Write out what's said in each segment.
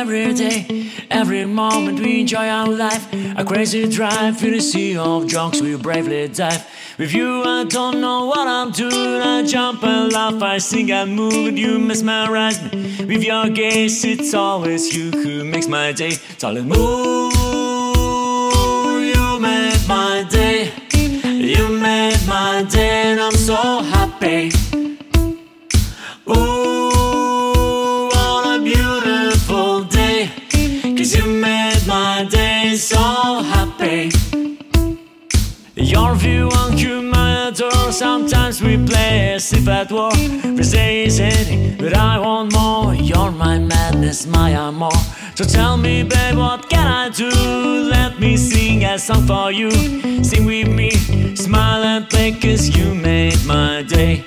every day, every moment we enjoy our life. A crazy drive through the sea of drunks, we bravely dive. With you, I don't know what I'm doing. I jump and laugh, I sing and move, and you mesmerize me. With your gaze, it's always you who makes my day. Darling, move, you made my day. You made my day, and I'm so happy. Your view on door. Sometimes we play as if at war. Ending, but I want more. You're my madness, my amor. So tell me, babe, what can I do? Let me sing a song for you. Sing with me, smile and play, cause you made my day.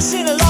seen a lot.